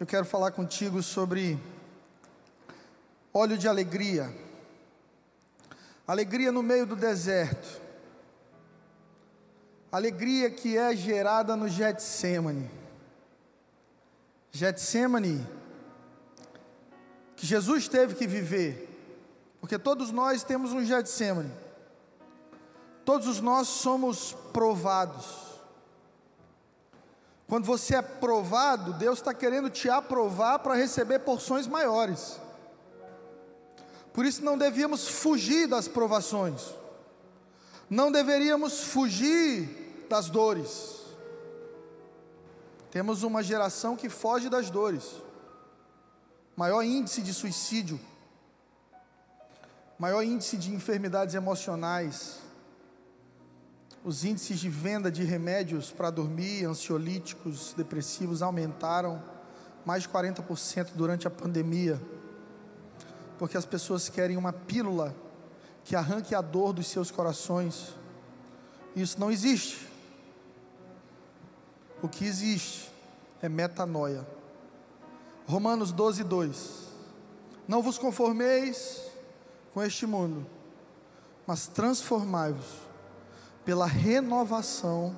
eu quero falar contigo sobre óleo de alegria. Alegria no meio do deserto. Alegria que é gerada no Getsemane. Getsemane, que Jesus teve que viver, porque todos nós temos um Getsemane. Todos nós somos provados. Quando você é provado, Deus está querendo te aprovar para receber porções maiores. Por isso não devíamos fugir das provações, não deveríamos fugir das dores. Temos uma geração que foge das dores, maior índice de suicídio, maior índice de enfermidades emocionais, os índices de venda de remédios para dormir, ansiolíticos, depressivos aumentaram mais de 40% durante a pandemia, porque as pessoas querem uma pílula que arranque a dor dos seus corações. Isso não existe. O que existe é metanoia. Romanos 12, 2. Não vos conformeis com este mundo, mas transformai-vos pela renovação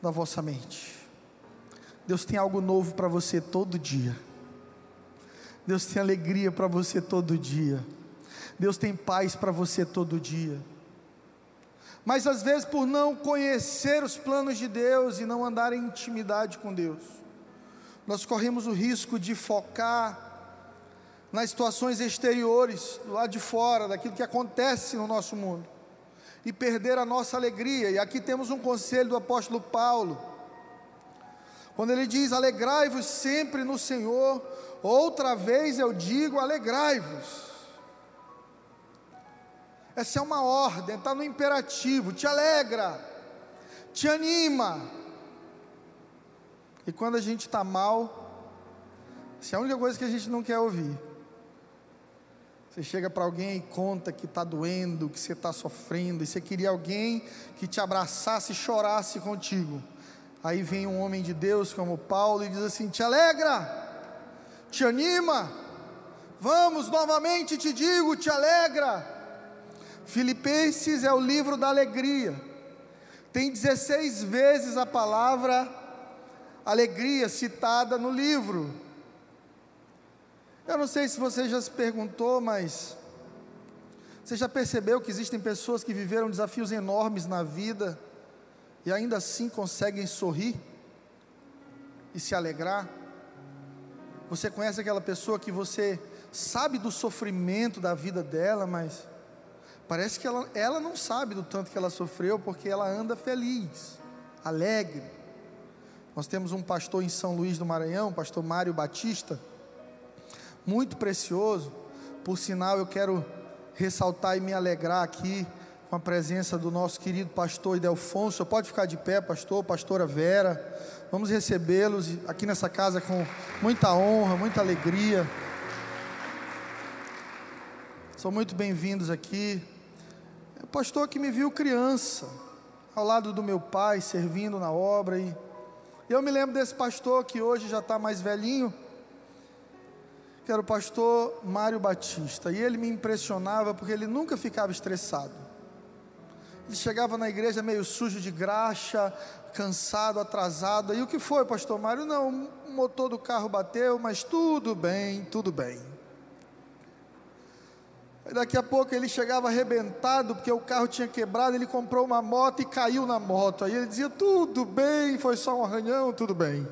da vossa mente. Deus tem algo novo para você todo dia. Deus tem alegria para você todo dia. Deus tem paz para você todo dia. Mas às vezes, por não conhecer os planos de Deus e não andar em intimidade com Deus, nós corremos o risco de focar nas situações exteriores, do lado de fora, daquilo que acontece no nosso mundo e perder a nossa alegria. E aqui temos um conselho do apóstolo Paulo, quando ele diz: Alegrai-vos sempre no Senhor, outra vez eu digo: alegrai-vos. Essa é uma ordem, está no imperativo, te alegra, te anima. E quando a gente está mal, essa é a única coisa que a gente não quer ouvir. Você chega para alguém e conta que está doendo, que você está sofrendo, e você queria alguém que te abraçasse e chorasse contigo. Aí vem um homem de Deus como Paulo e diz assim: te alegra, te anima, vamos novamente te digo, te alegra. Filipenses é o livro da alegria, tem 16 vezes a palavra alegria citada no livro. Eu não sei se você já se perguntou, mas você já percebeu que existem pessoas que viveram desafios enormes na vida e ainda assim conseguem sorrir e se alegrar? Você conhece aquela pessoa que você sabe do sofrimento da vida dela, mas parece que ela, ela não sabe do tanto que ela sofreu, porque ela anda feliz, alegre. Nós temos um pastor em São Luís do Maranhão, pastor Mário Batista, muito precioso. Por sinal, eu quero ressaltar e me alegrar aqui com a presença do nosso querido pastor Idelfonso. Pode ficar de pé, pastor, pastora Vera. Vamos recebê-los aqui nessa casa com muita honra, muita alegria. São muito bem-vindos aqui. É o pastor que me viu criança, ao lado do meu pai, servindo na obra. E eu me lembro desse pastor que hoje já está mais velhinho que era o pastor Mário Batista, e ele me impressionava porque ele nunca ficava estressado. Ele chegava na igreja meio sujo de graxa, cansado, atrasado. E o que foi, pastor Mário? Não, o motor do carro bateu, mas tudo bem, tudo bem. Daqui a pouco ele chegava arrebentado, porque o carro tinha quebrado, ele comprou uma moto e caiu na moto. Aí ele dizia: Tudo bem, foi só um arranhão, tudo bem.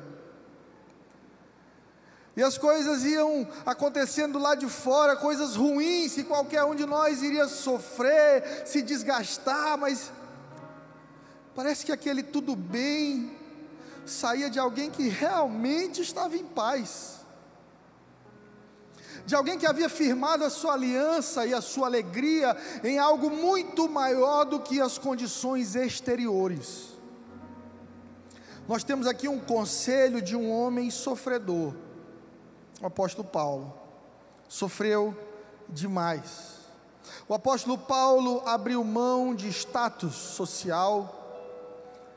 E as coisas iam acontecendo lá de fora, coisas ruins que qualquer um de nós iria sofrer, se desgastar, mas parece que aquele tudo bem saía de alguém que realmente estava em paz. De alguém que havia firmado a sua aliança e a sua alegria em algo muito maior do que as condições exteriores. Nós temos aqui um conselho de um homem sofredor o apóstolo Paulo. Sofreu demais. O apóstolo Paulo abriu mão de status social,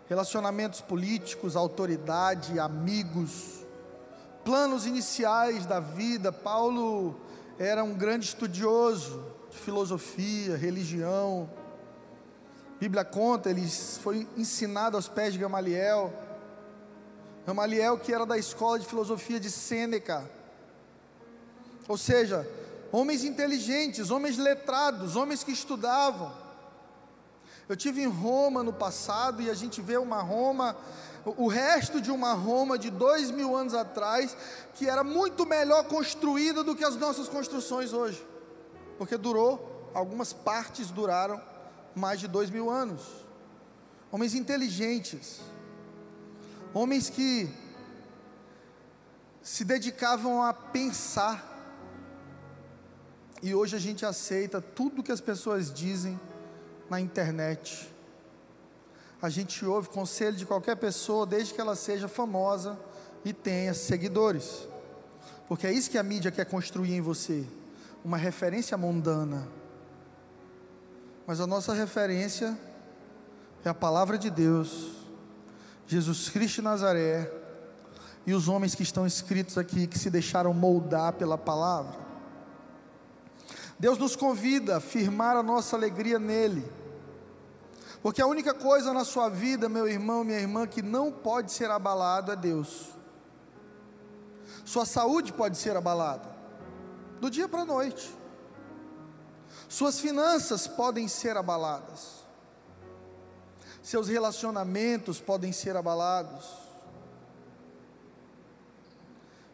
relacionamentos políticos, autoridade, amigos, planos iniciais da vida, Paulo era um grande estudioso de filosofia, religião. Bíblia conta, ele foi ensinado aos pés de Gamaliel. Gamaliel, que era da escola de filosofia de Sêneca. Ou seja, homens inteligentes, homens letrados, homens que estudavam. Eu tive em Roma no passado e a gente vê uma Roma, o resto de uma Roma de dois mil anos atrás, que era muito melhor construída do que as nossas construções hoje, porque durou, algumas partes duraram mais de dois mil anos. Homens inteligentes, homens que se dedicavam a pensar, e hoje a gente aceita tudo que as pessoas dizem na internet. A gente ouve conselho de qualquer pessoa, desde que ela seja famosa e tenha seguidores. Porque é isso que a mídia quer construir em você uma referência mundana. Mas a nossa referência é a palavra de Deus, Jesus Cristo de Nazaré e os homens que estão escritos aqui, que se deixaram moldar pela palavra. Deus nos convida a firmar a nossa alegria nele. Porque a única coisa na sua vida, meu irmão, minha irmã, que não pode ser abalado é Deus. Sua saúde pode ser abalada, do dia para a noite. Suas finanças podem ser abaladas. Seus relacionamentos podem ser abalados.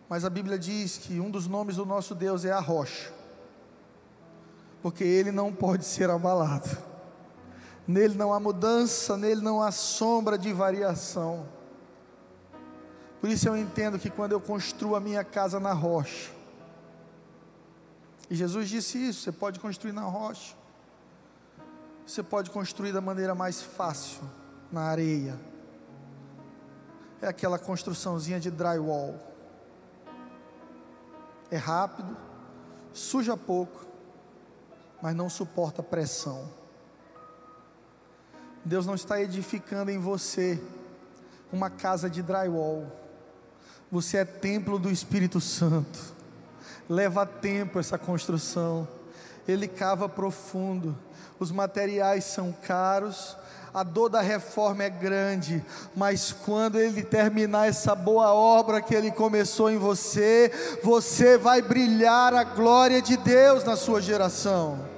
Mas a Bíblia diz que um dos nomes do nosso Deus é a rocha porque ele não pode ser abalado. Nele não há mudança, nele não há sombra de variação. Por isso eu entendo que quando eu construo a minha casa na rocha, e Jesus disse isso: você pode construir na rocha, você pode construir da maneira mais fácil, na areia. É aquela construçãozinha de drywall. É rápido, suja pouco, mas não suporta pressão. Deus não está edificando em você uma casa de drywall. Você é templo do Espírito Santo. Leva tempo essa construção. Ele cava profundo. Os materiais são caros, a dor da reforma é grande, mas quando ele terminar essa boa obra que ele começou em você, você vai brilhar a glória de Deus na sua geração.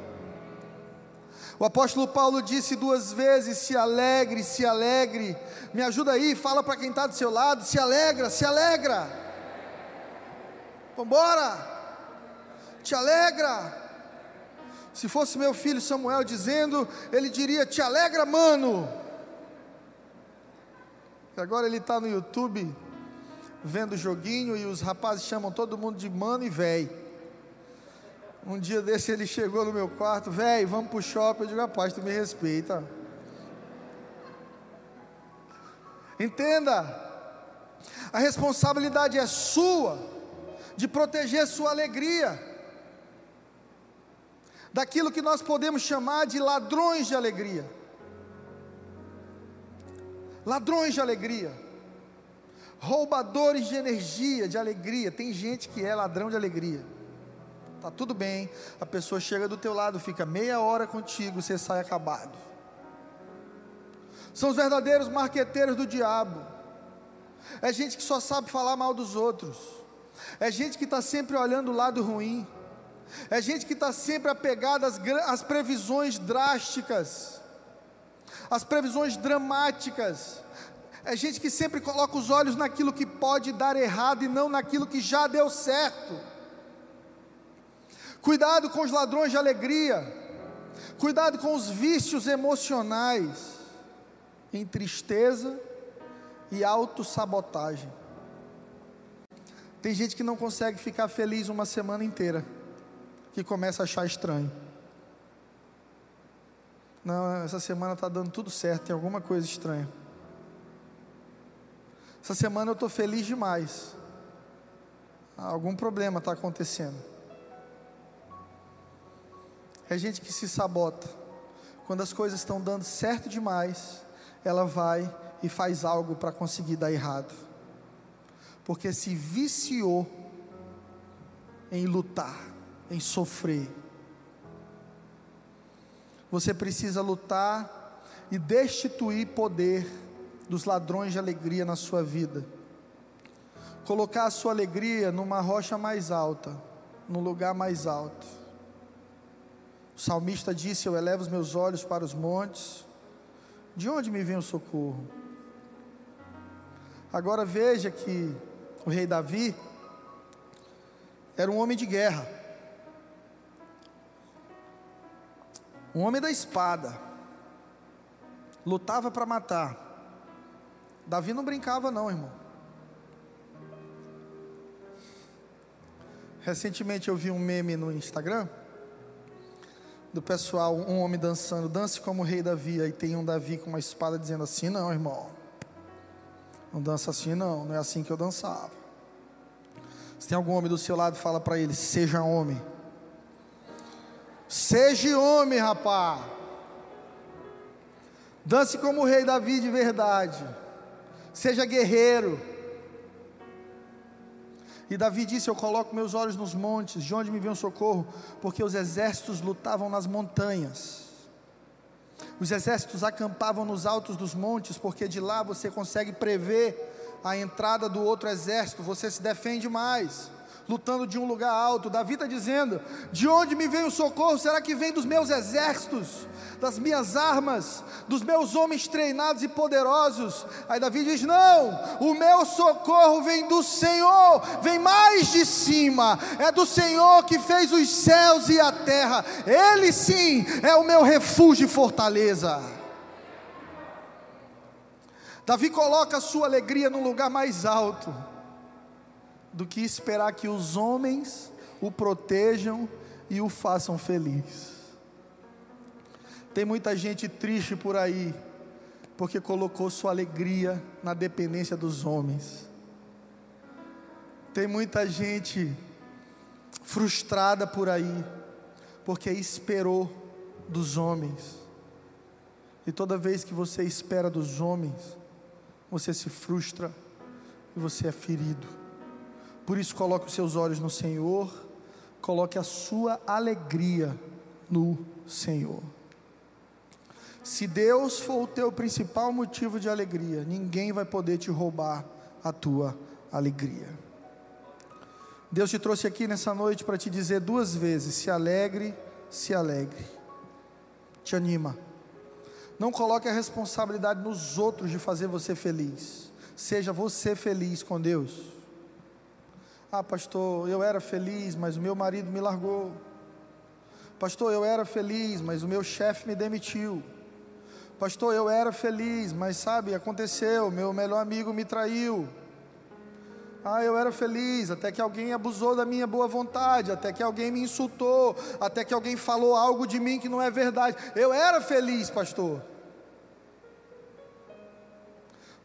O apóstolo Paulo disse duas vezes: se alegre, se alegre. Me ajuda aí, fala para quem está do seu lado: se alegra, se alegra. Vambora, te alegra. Se fosse meu filho Samuel dizendo, ele diria: Te alegra, mano. E agora ele está no YouTube vendo joguinho e os rapazes chamam todo mundo de mano e véi. Um dia desse ele chegou no meu quarto, véi, vamos pro shopping. Eu digo, rapaz, tu me respeita. Entenda, a responsabilidade é sua de proteger sua alegria daquilo que nós podemos chamar de ladrões de alegria. Ladrões de alegria, roubadores de energia, de alegria. Tem gente que é ladrão de alegria. Tá tudo bem, a pessoa chega do teu lado, fica meia hora contigo, você sai acabado. São os verdadeiros marqueteiros do diabo. É gente que só sabe falar mal dos outros. É gente que está sempre olhando o lado ruim. É gente que está sempre apegada às, às previsões drásticas, às previsões dramáticas. É gente que sempre coloca os olhos naquilo que pode dar errado e não naquilo que já deu certo. Cuidado com os ladrões de alegria. Cuidado com os vícios emocionais em tristeza e autossabotagem. Tem gente que não consegue ficar feliz uma semana inteira que começa a achar estranho. Não, essa semana está dando tudo certo, tem alguma coisa estranha. Essa semana eu estou feliz demais. Algum problema está acontecendo. É gente que se sabota. Quando as coisas estão dando certo demais, ela vai e faz algo para conseguir dar errado. porque se viciou em lutar, em sofrer. Você precisa lutar e destituir poder dos ladrões de alegria na sua vida. Colocar a sua alegria numa rocha mais alta, num lugar mais alto. O salmista disse: Eu elevo os meus olhos para os montes, de onde me vem o socorro? Agora veja que o rei Davi era um homem de guerra, um homem da espada, lutava para matar. Davi não brincava, não, irmão. Recentemente eu vi um meme no Instagram do pessoal, um homem dançando, dance como o rei Davi, aí tem um Davi com uma espada dizendo assim: Não, irmão, não dança assim, não, não é assim que eu dançava. Se tem algum homem do seu lado, fala para ele: Seja homem, seja homem, rapaz, dance como o rei Davi de verdade seja guerreiro. E Davi disse: Eu coloco meus olhos nos montes, de onde me vem o socorro? Porque os exércitos lutavam nas montanhas. Os exércitos acampavam nos altos dos montes, porque de lá você consegue prever a entrada do outro exército, você se defende mais lutando de um lugar alto. Davi está dizendo: De onde me vem o socorro? Será que vem dos meus exércitos, das minhas armas, dos meus homens treinados e poderosos? Aí Davi diz: Não, o meu socorro vem do Senhor, vem mais de cima, é do Senhor que fez os céus e a terra, Ele sim é o meu refúgio e fortaleza. Davi coloca a sua alegria no lugar mais alto do que esperar que os homens o protejam e o façam feliz. Tem muita gente triste por aí, porque colocou sua alegria na dependência dos homens. Tem muita gente frustrada por aí, porque esperou dos homens. E toda vez que você espera dos homens, você se frustra e você é ferido. Por isso, coloque os seus olhos no Senhor, coloque a sua alegria no Senhor. Se Deus for o teu principal motivo de alegria, ninguém vai poder te roubar a tua alegria. Deus te trouxe aqui nessa noite para te dizer duas vezes: se alegre, se alegre. Te anima. Não coloque a responsabilidade nos outros de fazer você feliz. Seja você feliz com Deus. Ah, pastor, eu era feliz, mas o meu marido me largou. Pastor, eu era feliz, mas o meu chefe me demitiu. Pastor, eu era feliz, mas sabe, aconteceu, meu melhor amigo me traiu. Ah, eu era feliz, até que alguém abusou da minha boa vontade, até que alguém me insultou, até que alguém falou algo de mim que não é verdade. Eu era feliz, pastor.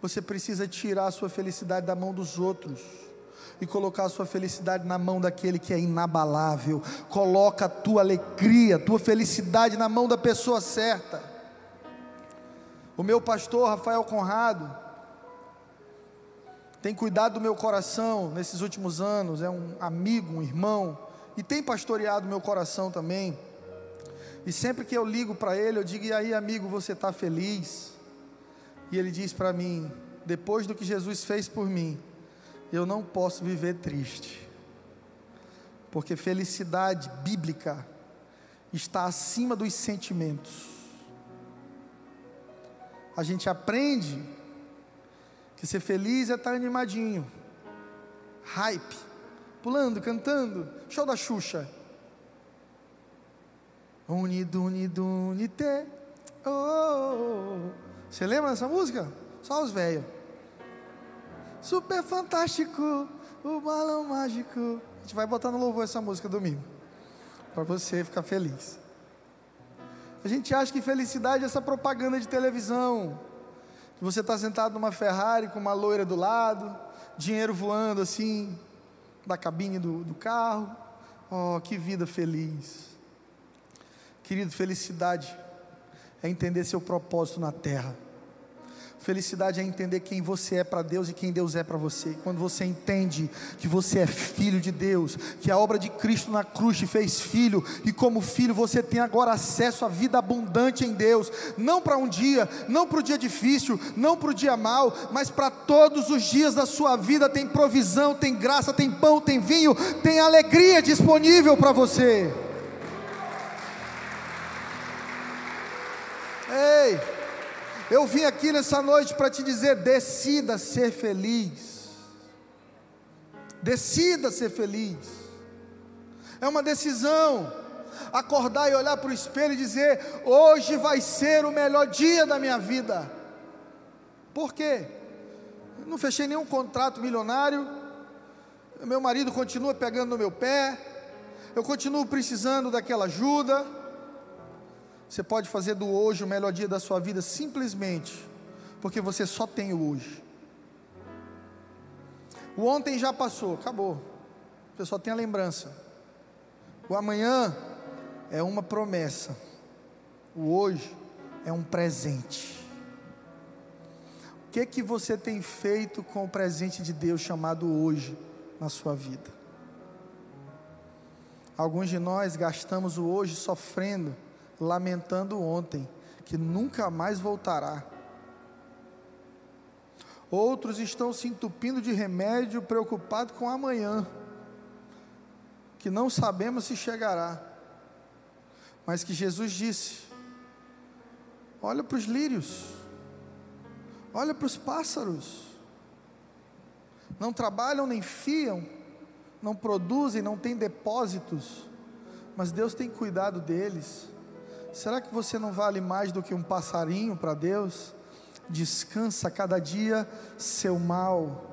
Você precisa tirar a sua felicidade da mão dos outros e colocar a sua felicidade na mão daquele que é inabalável. Coloca a tua alegria, a tua felicidade na mão da pessoa certa. O meu pastor Rafael Conrado tem cuidado do meu coração nesses últimos anos, é um amigo, um irmão, e tem pastoreado meu coração também. E sempre que eu ligo para ele, eu digo: E aí, amigo, você está feliz? E ele diz para mim: Depois do que Jesus fez por mim, eu não posso viver triste, porque felicidade bíblica está acima dos sentimentos. A gente aprende que ser feliz é estar animadinho, hype, pulando, cantando, show da Xuxa. Unido, unido, unite. Oh, oh, oh. Você lembra dessa música? Só os velhos super fantástico, o balão mágico. A gente vai botar no louvor essa música domingo, para você ficar feliz. A gente acha que felicidade é essa propaganda de televisão. Você está sentado numa Ferrari com uma loira do lado, dinheiro voando assim, da cabine do, do carro. Oh, que vida feliz. Querido, felicidade é entender seu propósito na terra. Felicidade é entender quem você é para Deus e quem Deus é para você. Quando você entende que você é filho de Deus, que a obra de Cristo na cruz te fez filho, e como filho você tem agora acesso à vida abundante em Deus, não para um dia, não para o dia difícil, não para o dia mal, mas para todos os dias da sua vida tem provisão, tem graça, tem pão, tem vinho, tem alegria disponível para você. Ei! Eu vim aqui nessa noite para te dizer: decida ser feliz. Decida ser feliz. É uma decisão. Acordar e olhar para o espelho e dizer: hoje vai ser o melhor dia da minha vida. Por quê? Eu não fechei nenhum contrato milionário. Meu marido continua pegando no meu pé. Eu continuo precisando daquela ajuda você pode fazer do hoje o melhor dia da sua vida simplesmente porque você só tem o hoje. O ontem já passou, acabou. Você só tem a lembrança. O amanhã é uma promessa. O hoje é um presente. O que que você tem feito com o presente de Deus chamado hoje na sua vida? Alguns de nós gastamos o hoje sofrendo lamentando ontem, que nunca mais voltará. Outros estão se entupindo de remédio, preocupados com amanhã, que não sabemos se chegará. Mas que Jesus disse: olha para os lírios, olha para os pássaros, não trabalham nem fiam, não produzem, não têm depósitos, mas Deus tem cuidado deles. Será que você não vale mais do que um passarinho para Deus? Descansa cada dia seu mal.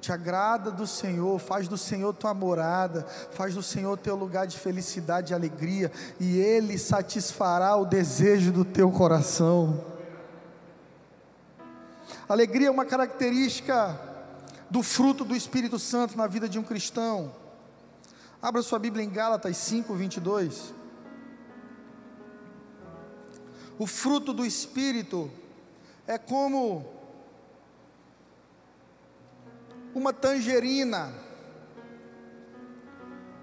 Te agrada do Senhor, faz do Senhor tua morada, faz do Senhor teu lugar de felicidade e alegria, e Ele satisfará o desejo do teu coração. Alegria é uma característica do fruto do Espírito Santo na vida de um cristão. Abra sua Bíblia em Gálatas 5, 22. O fruto do Espírito é como uma tangerina,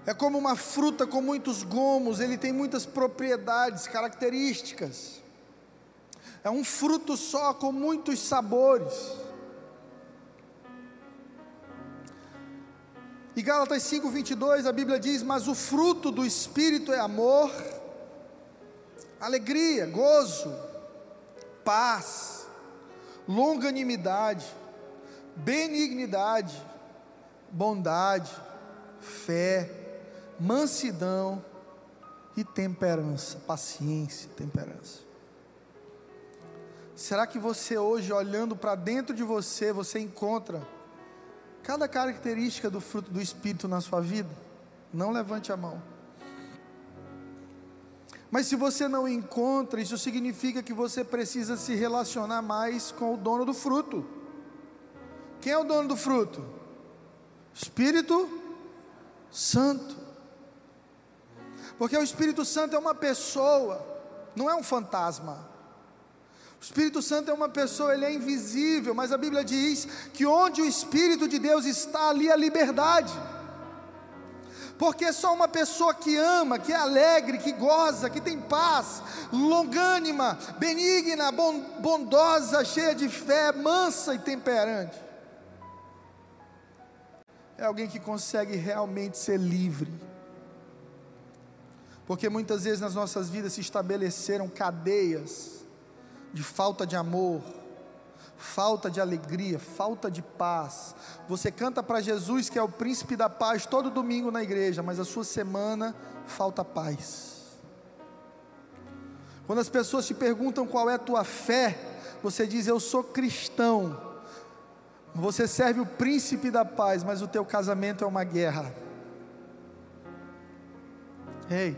é como uma fruta com muitos gomos, ele tem muitas propriedades, características. É um fruto só com muitos sabores. E Gálatas 5:22 a Bíblia diz: "Mas o fruto do espírito é amor, alegria, gozo, paz, longanimidade, benignidade, bondade, fé, mansidão e temperança, paciência, temperança. Será que você hoje, olhando para dentro de você, você encontra cada característica do fruto do Espírito na sua vida? Não levante a mão. Mas se você não encontra, isso significa que você precisa se relacionar mais com o dono do fruto. Quem é o dono do fruto? Espírito Santo. Porque o Espírito Santo é uma pessoa, não é um fantasma. O Espírito Santo é uma pessoa, ele é invisível, mas a Bíblia diz que onde o Espírito de Deus está, ali a liberdade. Porque só uma pessoa que ama, que é alegre, que goza, que tem paz, longânima, benigna, bondosa, cheia de fé, mansa e temperante, é alguém que consegue realmente ser livre. Porque muitas vezes nas nossas vidas se estabeleceram cadeias de falta de amor, falta de alegria, falta de paz. Você canta para Jesus que é o príncipe da paz todo domingo na igreja, mas a sua semana falta paz. Quando as pessoas te perguntam qual é a tua fé, você diz eu sou cristão. Você serve o príncipe da paz, mas o teu casamento é uma guerra. Ei,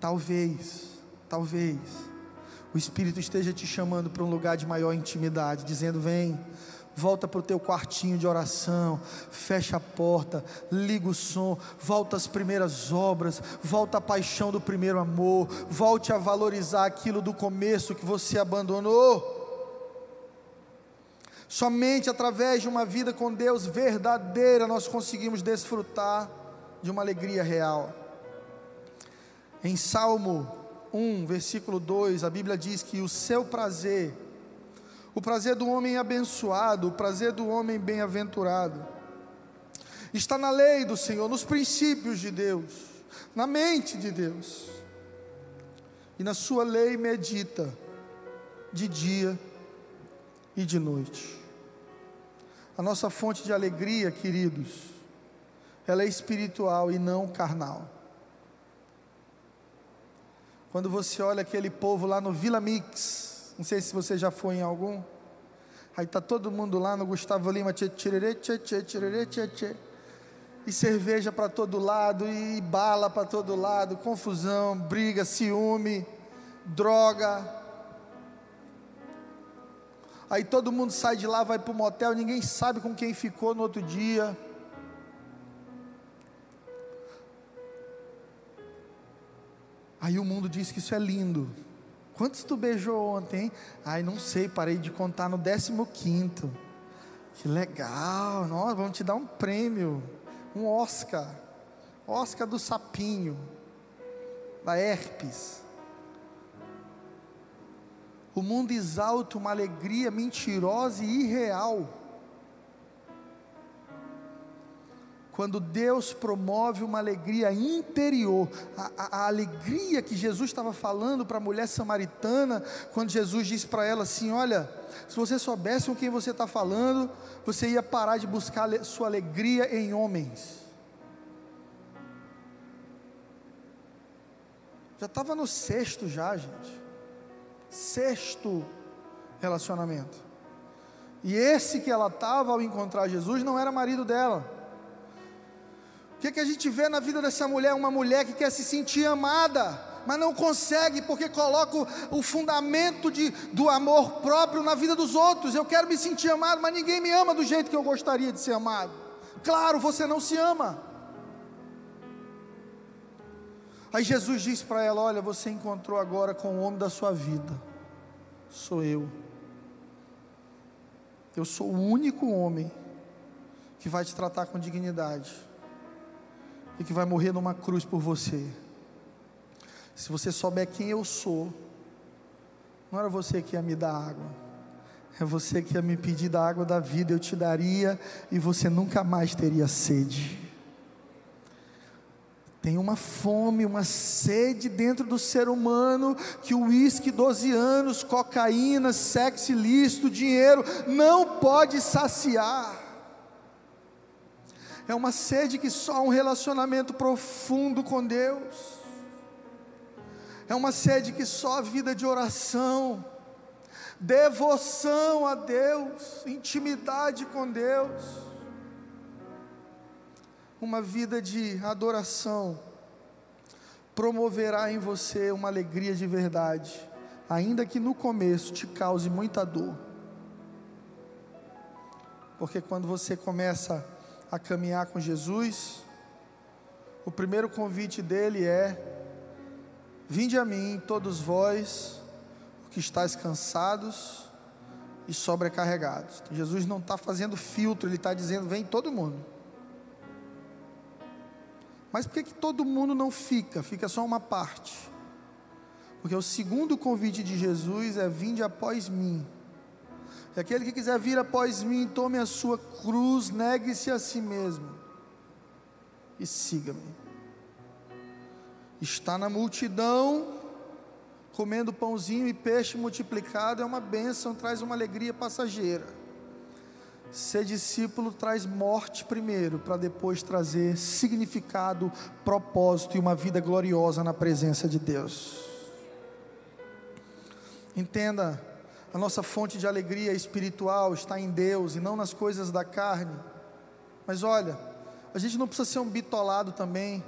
talvez, talvez o Espírito esteja te chamando para um lugar de maior intimidade, dizendo: vem, volta para o teu quartinho de oração, fecha a porta, liga o som, volta às primeiras obras, volta à paixão do primeiro amor, volte a valorizar aquilo do começo que você abandonou. Somente através de uma vida com Deus verdadeira nós conseguimos desfrutar de uma alegria real. Em Salmo 1, versículo 2, a Bíblia diz que o seu prazer, o prazer do homem abençoado, o prazer do homem bem-aventurado, está na lei do Senhor, nos princípios de Deus, na mente de Deus, e na sua lei medita de dia e de noite. A nossa fonte de alegria, queridos, ela é espiritual e não carnal. Quando você olha aquele povo lá no Vila Mix, não sei se você já foi em algum, aí tá todo mundo lá no Gustavo Lima, tchê, tchê, tchê, tchê, tchê, tchê, tchê, e cerveja para todo lado, e bala para todo lado, confusão, briga, ciúme, droga, Aí todo mundo sai de lá, vai para o motel, ninguém sabe com quem ficou no outro dia. Aí o mundo diz que isso é lindo. Quantos tu beijou ontem? Hein? Ai, não sei, parei de contar no 15. Que legal, nós vamos te dar um prêmio, um Oscar. Oscar do sapinho, da herpes. O mundo exalta uma alegria mentirosa e irreal. Quando Deus promove uma alegria interior, a, a, a alegria que Jesus estava falando para a mulher samaritana, quando Jesus disse para ela assim: Olha, se você soubesse com quem você está falando, você ia parar de buscar sua alegria em homens. Já estava no sexto, já, gente sexto relacionamento. E esse que ela estava ao encontrar Jesus não era marido dela. O que, que a gente vê na vida dessa mulher? Uma mulher que quer se sentir amada, mas não consegue porque coloca o, fundamento de, do amor próprio na vida dos outros. Eu quero me sentir amado, mas ninguém me ama do jeito que eu gostaria de ser amado. Claro, você não se ama. Aí Jesus disse para ela: Olha, você encontrou agora com o homem da sua vida. Sou eu. Eu sou o único homem que vai te tratar com dignidade e que vai morrer numa cruz por você. Se você souber quem eu sou, não era você que ia me dar água, é você que ia me pedir da água da vida, eu te daria e você nunca mais teria sede. Tem uma fome, uma sede dentro do ser humano que o uísque, 12 anos, cocaína, sexo ilícito, dinheiro não pode saciar. É uma sede que só um relacionamento profundo com Deus. É uma sede que só a vida de oração, devoção a Deus, intimidade com Deus uma vida de adoração promoverá em você uma alegria de verdade, ainda que no começo te cause muita dor. Porque quando você começa a caminhar com Jesus, o primeiro convite dele é: Vinde a mim, todos vós que estáis cansados e sobrecarregados. Jesus não está fazendo filtro, ele está dizendo: Vem todo mundo. Mas por que, que todo mundo não fica? Fica só uma parte. Porque o segundo convite de Jesus é: vinde após mim. E aquele que quiser vir após mim, tome a sua cruz, negue-se a si mesmo e siga-me. Está na multidão, comendo pãozinho e peixe multiplicado, é uma bênção, traz uma alegria passageira. Ser discípulo traz morte primeiro, para depois trazer significado, propósito e uma vida gloriosa na presença de Deus. Entenda, a nossa fonte de alegria espiritual está em Deus e não nas coisas da carne. Mas olha, a gente não precisa ser um bitolado também,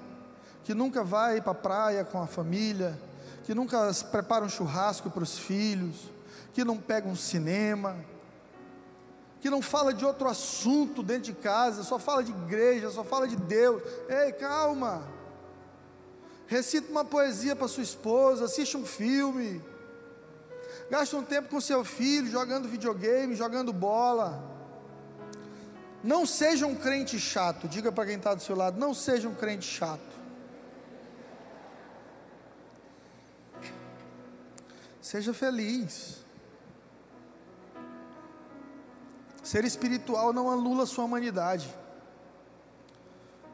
que nunca vai para a praia com a família, que nunca prepara um churrasco para os filhos, que não pega um cinema que não fala de outro assunto dentro de casa, só fala de igreja, só fala de Deus. Ei, calma. Recita uma poesia para sua esposa, assiste um filme. Gasta um tempo com seu filho, jogando videogame, jogando bola. Não seja um crente chato. Diga para quem está do seu lado: não seja um crente chato. Seja feliz. Ser espiritual não anula sua humanidade.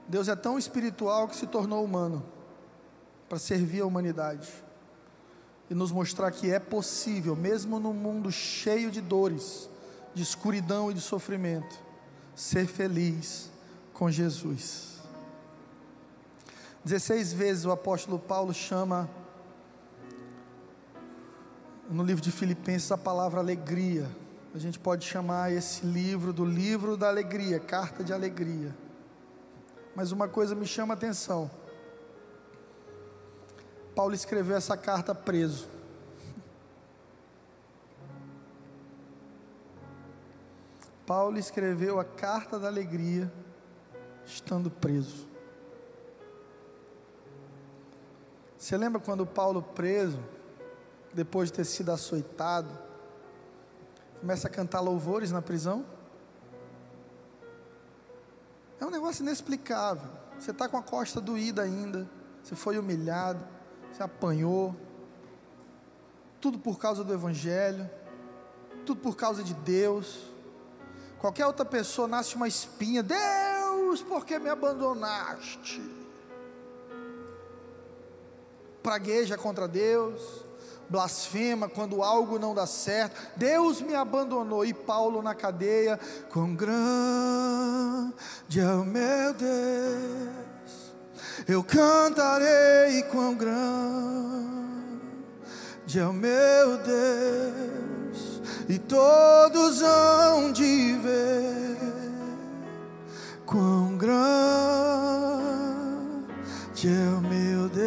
Deus é tão espiritual que se tornou humano para servir a humanidade e nos mostrar que é possível, mesmo no mundo cheio de dores, de escuridão e de sofrimento, ser feliz com Jesus. 16 vezes o apóstolo Paulo chama no livro de Filipenses a palavra alegria. A gente pode chamar esse livro do livro da alegria, carta de alegria. Mas uma coisa me chama a atenção. Paulo escreveu essa carta preso. Paulo escreveu a carta da alegria estando preso. Você lembra quando Paulo preso, depois de ter sido açoitado, começa a cantar louvores na prisão? É um negócio inexplicável. Você está com a costa doída ainda, você foi humilhado, você apanhou, tudo por causa do Evangelho, tudo por causa de Deus. Qualquer outra pessoa nasce uma espinha, Deus, por que me abandonaste? Pragueja contra Deus, blasfema quando algo não dá certo. Deus me abandonou. E Paulo na cadeia, com grande é meu Deus, eu cantarei com grande é o meu Deus, e todos hão de ver quão grande é o meu Deus.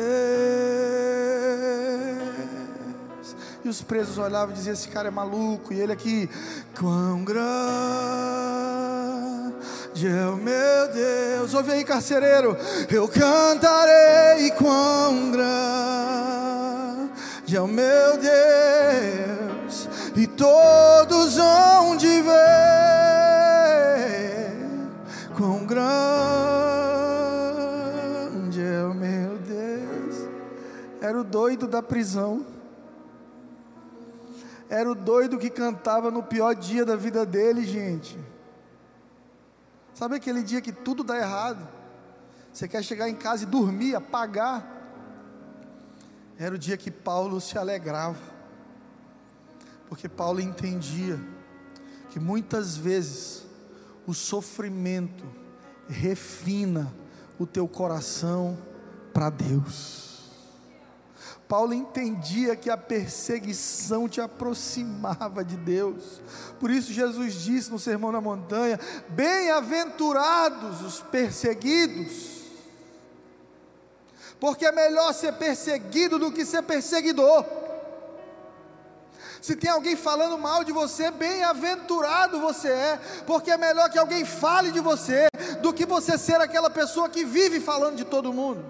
E os presos olhavam e diziam: Esse cara é maluco. E ele aqui, quão grande é o meu Deus. Ouve aí, carcereiro. Eu cantarei quão grande é o meu Deus. E todos hão de ver quão grande é o meu Deus. Era o doido da prisão. Era o doido que cantava no pior dia da vida dele, gente. Sabe aquele dia que tudo dá errado? Você quer chegar em casa e dormir, apagar? Era o dia que Paulo se alegrava. Porque Paulo entendia que muitas vezes o sofrimento refina o teu coração para Deus. Paulo entendia que a perseguição te aproximava de Deus. Por isso Jesus disse no Sermão na Montanha: Bem-aventurados os perseguidos. Porque é melhor ser perseguido do que ser perseguidor. Se tem alguém falando mal de você, bem-aventurado você é, porque é melhor que alguém fale de você do que você ser aquela pessoa que vive falando de todo mundo,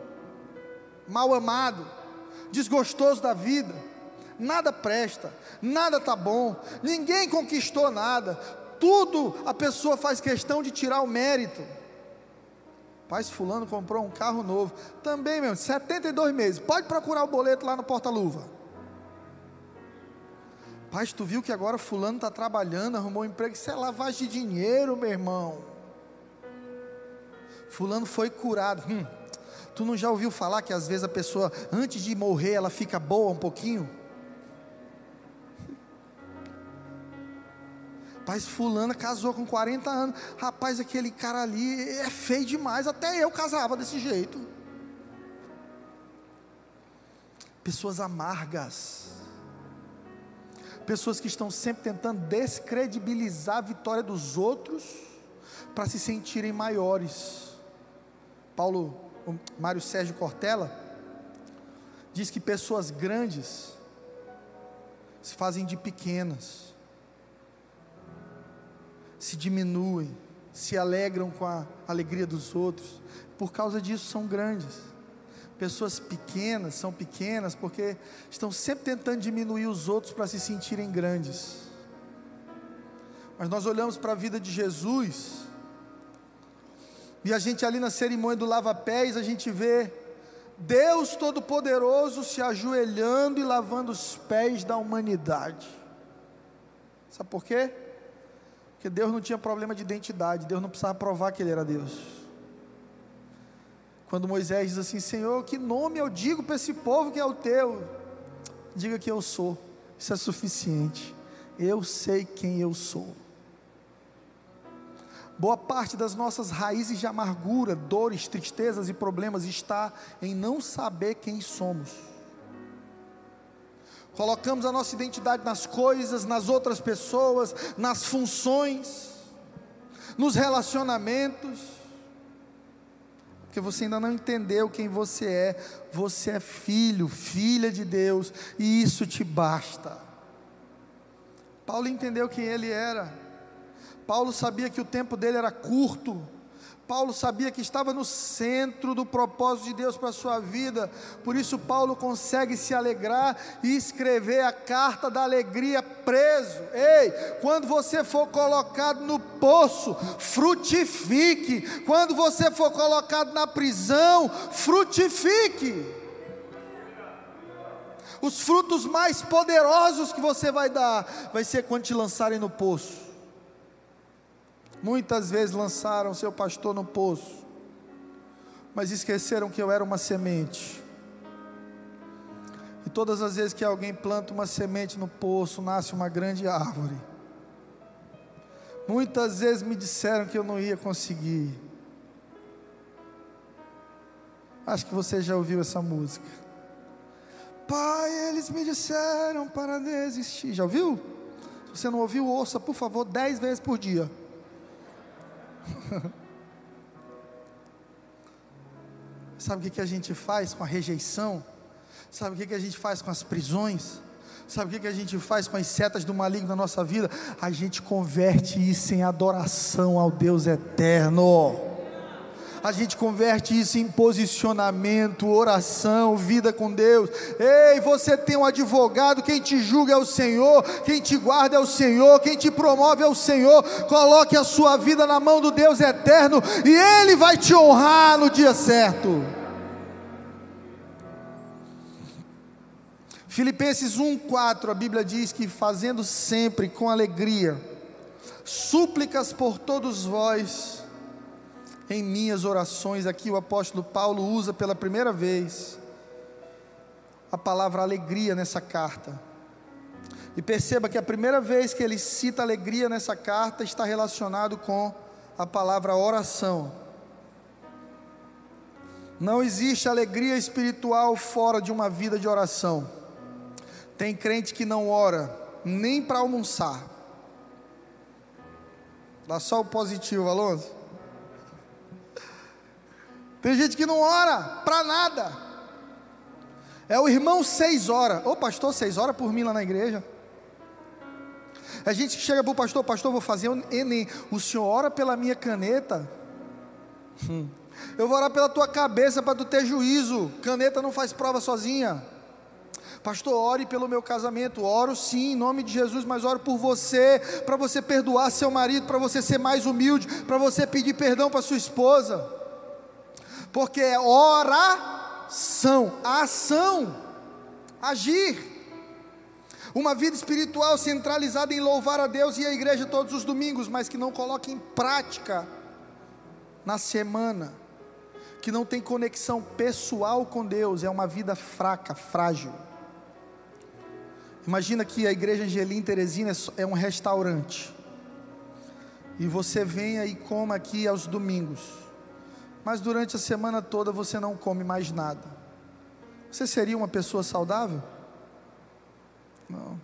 mal amado, desgostoso da vida, nada presta, nada está bom, ninguém conquistou nada, tudo a pessoa faz questão de tirar o mérito. Pai, fulano comprou um carro novo, também, meu, 72 meses, pode procurar o boleto lá no porta-luva. Pai, tu viu que agora fulano está trabalhando, arrumou um emprego, isso é lavagem de dinheiro, meu irmão. Fulano foi curado. Hum, tu não já ouviu falar que às vezes a pessoa, antes de morrer, ela fica boa um pouquinho? Rapaz, fulana casou com 40 anos. Rapaz, aquele cara ali é feio demais. Até eu casava desse jeito. Pessoas amargas pessoas que estão sempre tentando descredibilizar a vitória dos outros para se sentirem maiores. Paulo, Mário Sérgio Cortella, diz que pessoas grandes se fazem de pequenas, se diminuem, se alegram com a alegria dos outros, por causa disso são grandes. Pessoas pequenas são pequenas porque estão sempre tentando diminuir os outros para se sentirem grandes. Mas nós olhamos para a vida de Jesus, e a gente ali na cerimônia do lava-pés, a gente vê Deus Todo-Poderoso se ajoelhando e lavando os pés da humanidade. Sabe por quê? Porque Deus não tinha problema de identidade, Deus não precisava provar que Ele era Deus. Quando Moisés diz assim: Senhor, que nome eu digo para esse povo que é o teu? Diga que eu sou, isso é suficiente. Eu sei quem eu sou. Boa parte das nossas raízes de amargura, dores, tristezas e problemas está em não saber quem somos. Colocamos a nossa identidade nas coisas, nas outras pessoas, nas funções, nos relacionamentos porque você ainda não entendeu quem você é. Você é filho, filha de Deus, e isso te basta. Paulo entendeu quem ele era. Paulo sabia que o tempo dele era curto Paulo sabia que estava no centro do propósito de Deus para a sua vida, por isso Paulo consegue se alegrar e escrever a carta da alegria preso. Ei, quando você for colocado no poço, frutifique. Quando você for colocado na prisão, frutifique. Os frutos mais poderosos que você vai dar vai ser quando te lançarem no poço. Muitas vezes lançaram seu pastor no poço, mas esqueceram que eu era uma semente. E todas as vezes que alguém planta uma semente no poço, nasce uma grande árvore. Muitas vezes me disseram que eu não ia conseguir. Acho que você já ouviu essa música. Pai, eles me disseram para desistir. Já ouviu? Se você não ouviu, ouça, por favor, dez vezes por dia. Sabe o que, a gente faz com a rejeição? Sabe o que, a gente faz com as prisões? Sabe o que a gente faz com as setas do maligno na nossa vida? A gente converte isso em adoração ao Deus eterno a gente converte isso em posicionamento, oração, vida com Deus. Ei, você tem um advogado, quem te julga é o Senhor, quem te guarda é o Senhor, quem te promove é o Senhor. Coloque a sua vida na mão do Deus eterno e Ele vai te honrar no dia certo. Filipenses 1:4, a Bíblia diz que fazendo sempre com alegria súplicas por todos vós, em minhas orações, aqui o apóstolo Paulo usa pela primeira vez a palavra alegria nessa carta. E perceba que a primeira vez que ele cita alegria nessa carta está relacionado com a palavra oração. Não existe alegria espiritual fora de uma vida de oração. Tem crente que não ora nem para almoçar. Dá só o positivo, Alonso. Tem gente que não ora para nada. É o irmão seis horas. Ô pastor, seis horas por mim lá na igreja. É gente que chega para o pastor, pastor, vou fazer Enem. O senhor ora pela minha caneta? Hum. Eu vou orar pela tua cabeça para tu ter juízo. Caneta não faz prova sozinha. Pastor, ore pelo meu casamento. Oro sim, em nome de Jesus, mas oro por você, para você perdoar seu marido, para você ser mais humilde, para você pedir perdão para sua esposa porque é oração, ação, agir. Uma vida espiritual centralizada em louvar a Deus e a igreja todos os domingos, mas que não coloca em prática na semana, que não tem conexão pessoal com Deus, é uma vida fraca, frágil. Imagina que a igreja Angelim Teresina é um restaurante. E você venha e coma aqui aos domingos mas durante a semana toda você não come mais nada. Você seria uma pessoa saudável? Não.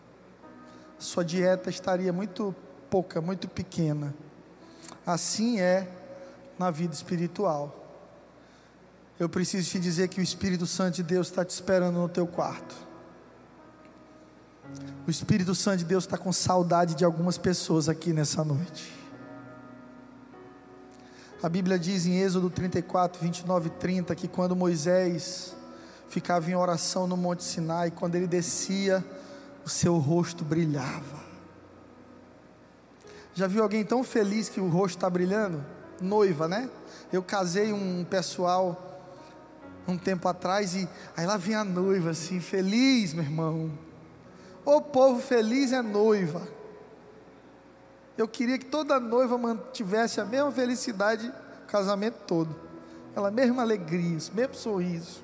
Sua dieta estaria muito pouca, muito pequena. Assim é na vida espiritual. Eu preciso te dizer que o Espírito Santo de Deus está te esperando no teu quarto. O Espírito Santo de Deus está com saudade de algumas pessoas aqui nessa noite. A Bíblia diz em Êxodo 34, 29 e 30 que quando Moisés ficava em oração no Monte Sinai, quando ele descia, o seu rosto brilhava. Já viu alguém tão feliz que o rosto está brilhando? Noiva, né? Eu casei um pessoal um tempo atrás e aí lá vinha a noiva assim, feliz, meu irmão. O povo feliz é noiva. Eu queria que toda noiva mantivesse a mesma felicidade o casamento todo. Aquela mesma alegria, o mesmo sorriso.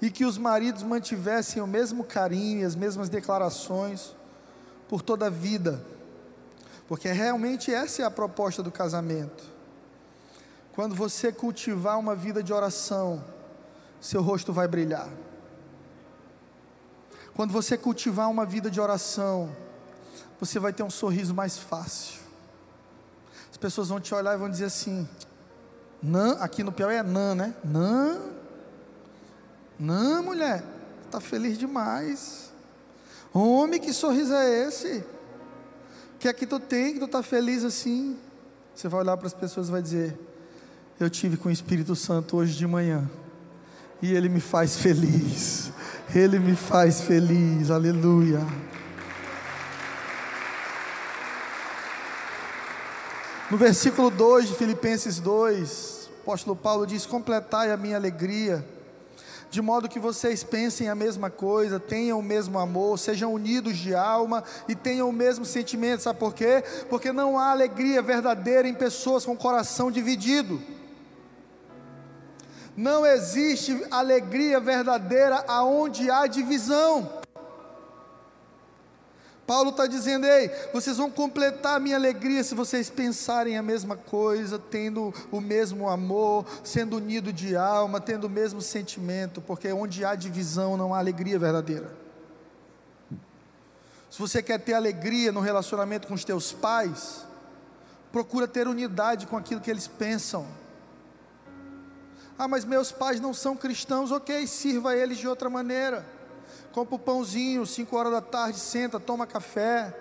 E que os maridos mantivessem o mesmo carinho e as mesmas declarações por toda a vida. Porque realmente essa é a proposta do casamento. Quando você cultivar uma vida de oração, seu rosto vai brilhar. Quando você cultivar uma vida de oração, você vai ter um sorriso mais fácil. As pessoas vão te olhar e vão dizer assim: Não, aqui no Piauí é não, né? Não, não, mulher, está feliz demais. Homem, que sorriso é esse? que é que tu tem que tu está feliz assim? Você vai olhar para as pessoas e vai dizer: Eu tive com o Espírito Santo hoje de manhã e ele me faz feliz. Ele me faz feliz. Aleluia. No versículo 2 de Filipenses 2, o apóstolo Paulo diz: Completai a minha alegria de modo que vocês pensem a mesma coisa, tenham o mesmo amor, sejam unidos de alma e tenham o mesmo sentimento. Sabe por quê? Porque não há alegria verdadeira em pessoas com coração dividido. Não existe alegria verdadeira aonde há divisão. Paulo está dizendo: ei, vocês vão completar a minha alegria se vocês pensarem a mesma coisa, tendo o mesmo amor, sendo unido de alma, tendo o mesmo sentimento, porque onde há divisão não há alegria verdadeira. Se você quer ter alegria no relacionamento com os teus pais, procura ter unidade com aquilo que eles pensam. Ah, mas meus pais não são cristãos, ok, sirva eles de outra maneira compra o pãozinho, 5 horas da tarde, senta, toma café,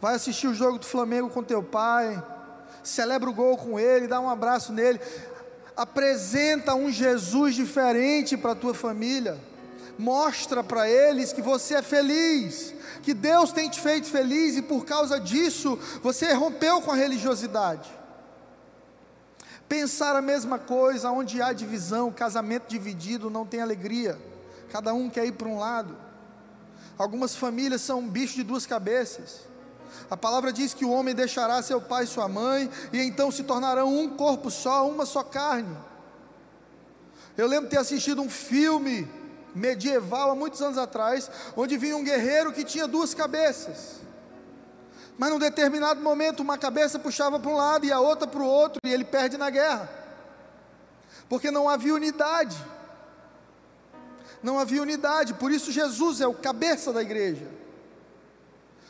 vai assistir o jogo do Flamengo com teu pai, celebra o gol com ele, dá um abraço nele, apresenta um Jesus diferente para a tua família, mostra para eles que você é feliz, que Deus tem te feito feliz e por causa disso você rompeu com a religiosidade. Pensar a mesma coisa, onde há divisão, casamento dividido não tem alegria cada um quer ir para um lado. Algumas famílias são um bicho de duas cabeças. A palavra diz que o homem deixará seu pai e sua mãe, e então se tornarão um corpo só, uma só carne. Eu lembro ter assistido um filme medieval há muitos anos atrás, onde vinha um guerreiro que tinha duas cabeças. Mas num determinado momento, uma cabeça puxava para um lado e a outra para o outro, e ele perde na guerra, porque não havia unidade não havia unidade, por isso Jesus é o cabeça da igreja.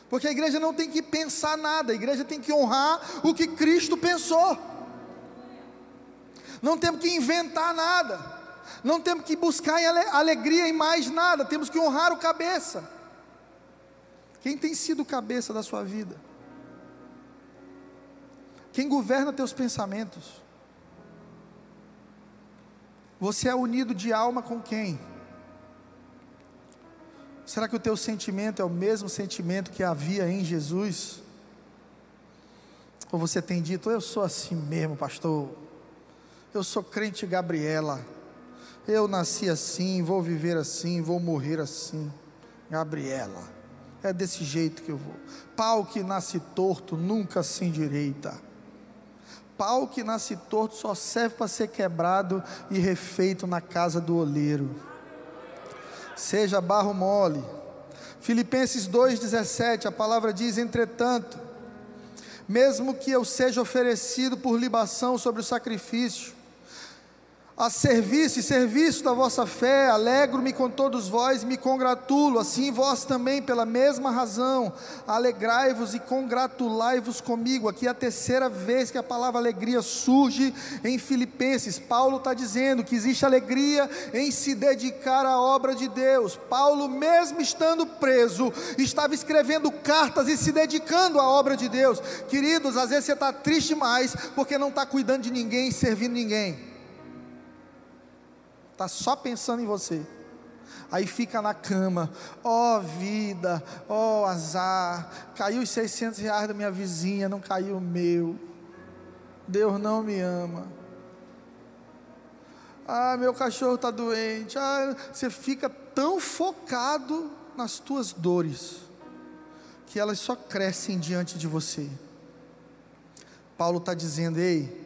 Porque a igreja não tem que pensar nada, a igreja tem que honrar o que Cristo pensou. Não temos que inventar nada, não temos que buscar alegria em mais nada, temos que honrar o cabeça. Quem tem sido o cabeça da sua vida? Quem governa teus pensamentos? Você é unido de alma com quem? Será que o teu sentimento é o mesmo sentimento que havia em Jesus? Ou você tem dito, eu sou assim mesmo, pastor. Eu sou crente Gabriela. Eu nasci assim, vou viver assim, vou morrer assim. Gabriela. É desse jeito que eu vou. Pau que nasce torto nunca se endireita. Pau que nasce torto só serve para ser quebrado e refeito na casa do oleiro seja barro mole. Filipenses 2,17, a palavra diz: entretanto, mesmo que eu seja oferecido por libação sobre o sacrifício, a serviço e serviço da vossa fé, alegro-me com todos vós, me congratulo, assim vós também, pela mesma razão, alegrai-vos e congratulai-vos comigo. Aqui é a terceira vez que a palavra alegria surge em Filipenses. Paulo está dizendo que existe alegria em se dedicar à obra de Deus. Paulo, mesmo estando preso, estava escrevendo cartas e se dedicando à obra de Deus. Queridos, às vezes você está triste demais porque não está cuidando de ninguém, servindo ninguém. Está só pensando em você. Aí fica na cama, ó oh, vida, ó oh, azar, caiu os 600 reais da minha vizinha, não caiu o meu. Deus não me ama. Ah, meu cachorro está doente. Ah, você fica tão focado nas tuas dores que elas só crescem diante de você. Paulo está dizendo: ei,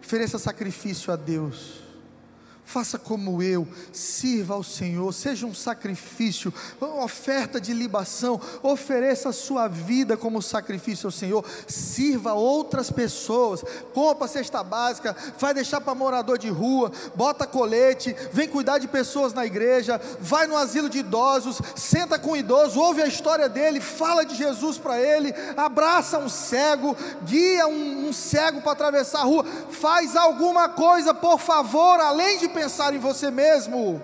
ofereça sacrifício a Deus Faça como eu, sirva ao Senhor, seja um sacrifício, oferta de libação, ofereça a sua vida como sacrifício ao Senhor, sirva outras pessoas, compra cesta básica, vai deixar para morador de rua, bota colete, vem cuidar de pessoas na igreja, vai no asilo de idosos, senta com o idoso, ouve a história dele, fala de Jesus para ele, abraça um cego, guia um, um cego para atravessar a rua, faz alguma coisa, por favor, além de pensar em você mesmo.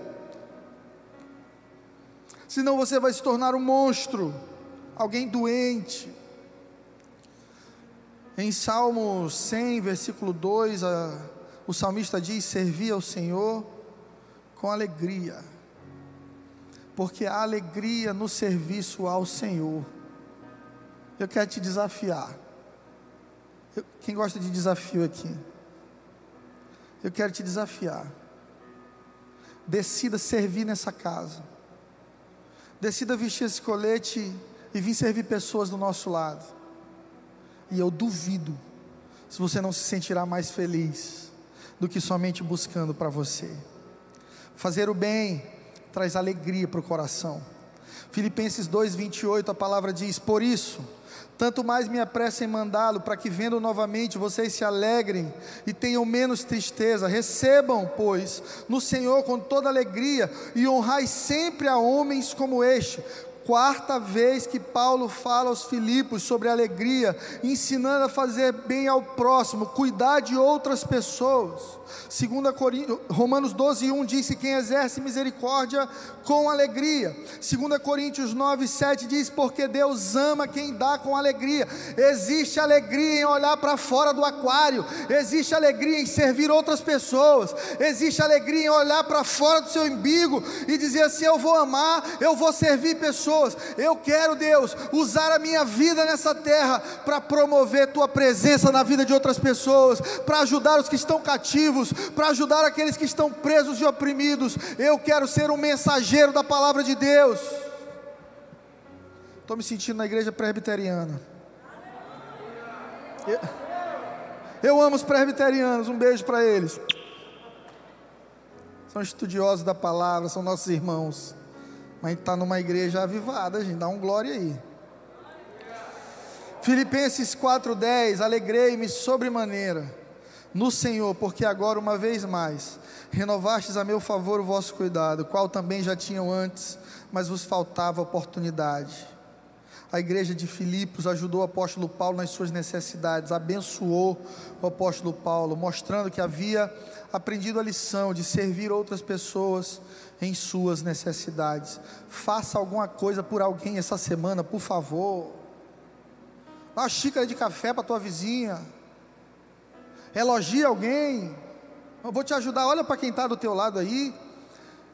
Senão você vai se tornar um monstro, alguém doente. Em Salmo 100, versículo 2, a, o salmista diz: Servi ao Senhor com alegria, porque há alegria no serviço ao Senhor. Eu quero te desafiar. Eu, quem gosta de desafio aqui? Eu quero te desafiar decida servir nessa casa. Decida vestir esse colete e vir servir pessoas do nosso lado. E eu duvido se você não se sentirá mais feliz do que somente buscando para você. Fazer o bem traz alegria para o coração. Filipenses 2:28 a palavra diz: "Por isso, tanto mais me apresso em mandá-lo, para que vendo novamente vocês se alegrem e tenham menos tristeza. Recebam, pois, no Senhor com toda alegria e honrai sempre a homens como este, quarta vez que Paulo fala aos Filipos sobre alegria, ensinando a fazer bem ao próximo, cuidar de outras pessoas. Segunda Romanos 12, 1 diz que quem exerce misericórdia com alegria. Segunda Coríntios 9, 7 diz, porque Deus ama quem dá com alegria. Existe alegria em olhar para fora do aquário, existe alegria em servir outras pessoas, existe alegria em olhar para fora do seu umbigo e dizer assim, eu vou amar, eu vou servir pessoas pessoas. Eu quero, Deus, usar a minha vida nessa terra para promover tua presença na vida de outras pessoas, para ajudar os que estão cativos, para ajudar aqueles que estão presos e oprimidos. Eu quero ser um mensageiro da palavra de Deus. Estou me sentindo na igreja presbiteriana. Eu, eu amo os presbiterianos, um beijo para eles. São estudiosos da palavra, são nossos irmãos. Mas a gente está numa igreja avivada, gente, dá um glória aí. Filipenses 4,10: Alegrei-me sobremaneira no Senhor, porque agora, uma vez mais, renovastes a meu favor o vosso cuidado, qual também já tinham antes, mas vos faltava oportunidade. A igreja de Filipos ajudou o apóstolo Paulo nas suas necessidades, abençoou o apóstolo Paulo, mostrando que havia aprendido a lição de servir outras pessoas em suas necessidades. Faça alguma coisa por alguém essa semana, por favor. Dá uma xícara de café para tua vizinha. Elogie alguém. Eu vou te ajudar. Olha para quem está do teu lado aí.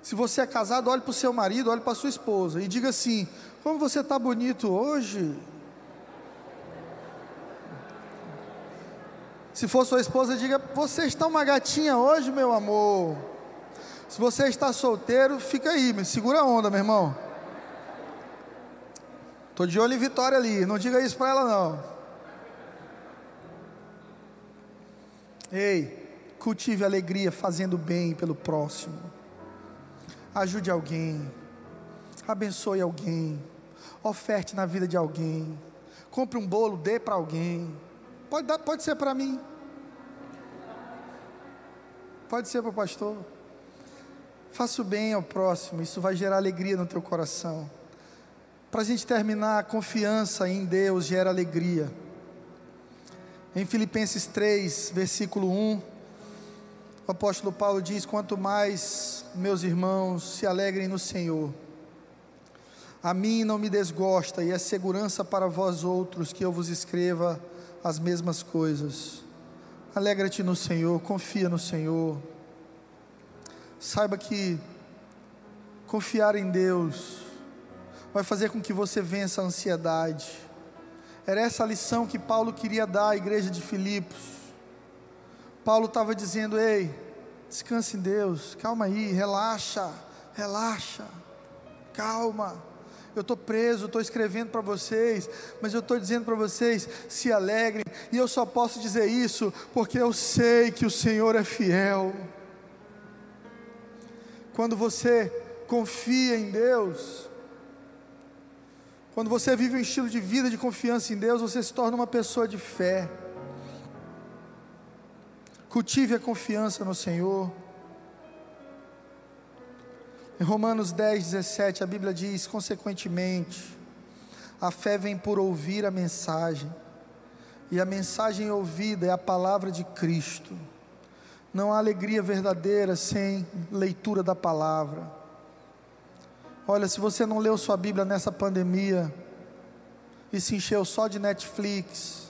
Se você é casado, olhe para o seu marido, olhe para sua esposa e diga assim: Como você está bonito hoje? Se for sua esposa, diga: Você está uma gatinha hoje, meu amor. Se você está solteiro, fica aí, segura a onda, meu irmão. Tô de olho em Vitória ali, não diga isso para ela não. Ei, cultive alegria fazendo bem pelo próximo. Ajude alguém. Abençoe alguém. Oferte na vida de alguém. Compre um bolo, dê para alguém. Pode, dar, pode ser para mim. Pode ser para o pastor. Faça o bem ao próximo, isso vai gerar alegria no teu coração. Para a gente terminar, a confiança em Deus gera alegria. Em Filipenses 3, versículo 1, o apóstolo Paulo diz: Quanto mais, meus irmãos, se alegrem no Senhor. A mim não me desgosta, e é segurança para vós outros que eu vos escreva as mesmas coisas. Alegra-te no Senhor, confia no Senhor. Saiba que confiar em Deus vai fazer com que você vença a ansiedade. Era essa a lição que Paulo queria dar à igreja de Filipos. Paulo estava dizendo: ei, descanse em Deus, calma aí, relaxa, relaxa, calma. Eu estou preso, estou escrevendo para vocês, mas eu estou dizendo para vocês: se alegrem, e eu só posso dizer isso porque eu sei que o Senhor é fiel. Quando você confia em Deus, quando você vive um estilo de vida de confiança em Deus, você se torna uma pessoa de fé. Cultive a confiança no Senhor. Em Romanos 10, 17, a Bíblia diz: consequentemente, a fé vem por ouvir a mensagem, e a mensagem ouvida é a palavra de Cristo. Não há alegria verdadeira sem leitura da palavra. Olha, se você não leu sua Bíblia nessa pandemia e se encheu só de Netflix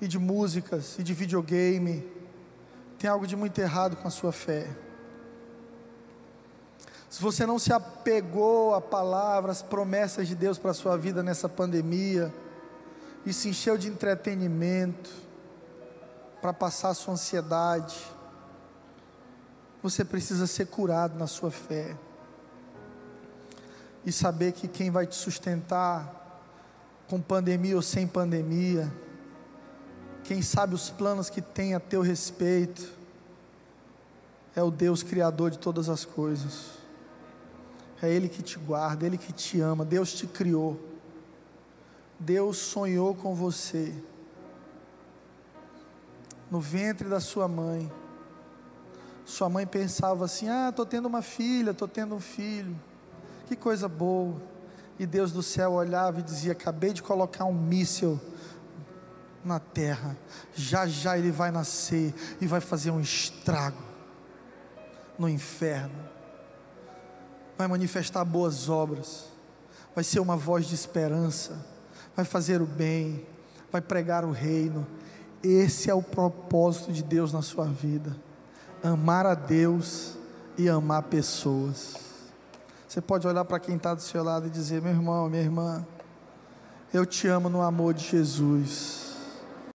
e de músicas e de videogame, tem algo de muito errado com a sua fé se você não se apegou à palavra, às promessas de Deus para a sua vida nessa pandemia, e se encheu de entretenimento para passar a sua ansiedade, você precisa ser curado na sua fé e saber que quem vai te sustentar com pandemia ou sem pandemia, quem sabe os planos que tem a teu respeito, é o Deus Criador de todas as coisas. É Ele que te guarda, Ele que te ama. Deus te criou. Deus sonhou com você. No ventre da sua mãe. Sua mãe pensava assim: ah, estou tendo uma filha, estou tendo um filho. Que coisa boa. E Deus do céu olhava e dizia: acabei de colocar um míssil na terra. Já já ele vai nascer e vai fazer um estrago no inferno vai manifestar boas obras, vai ser uma voz de esperança, vai fazer o bem, vai pregar o reino. Esse é o propósito de Deus na sua vida: amar a Deus e amar pessoas. Você pode olhar para quem está do seu lado e dizer: meu irmão, minha irmã, eu te amo no amor de Jesus.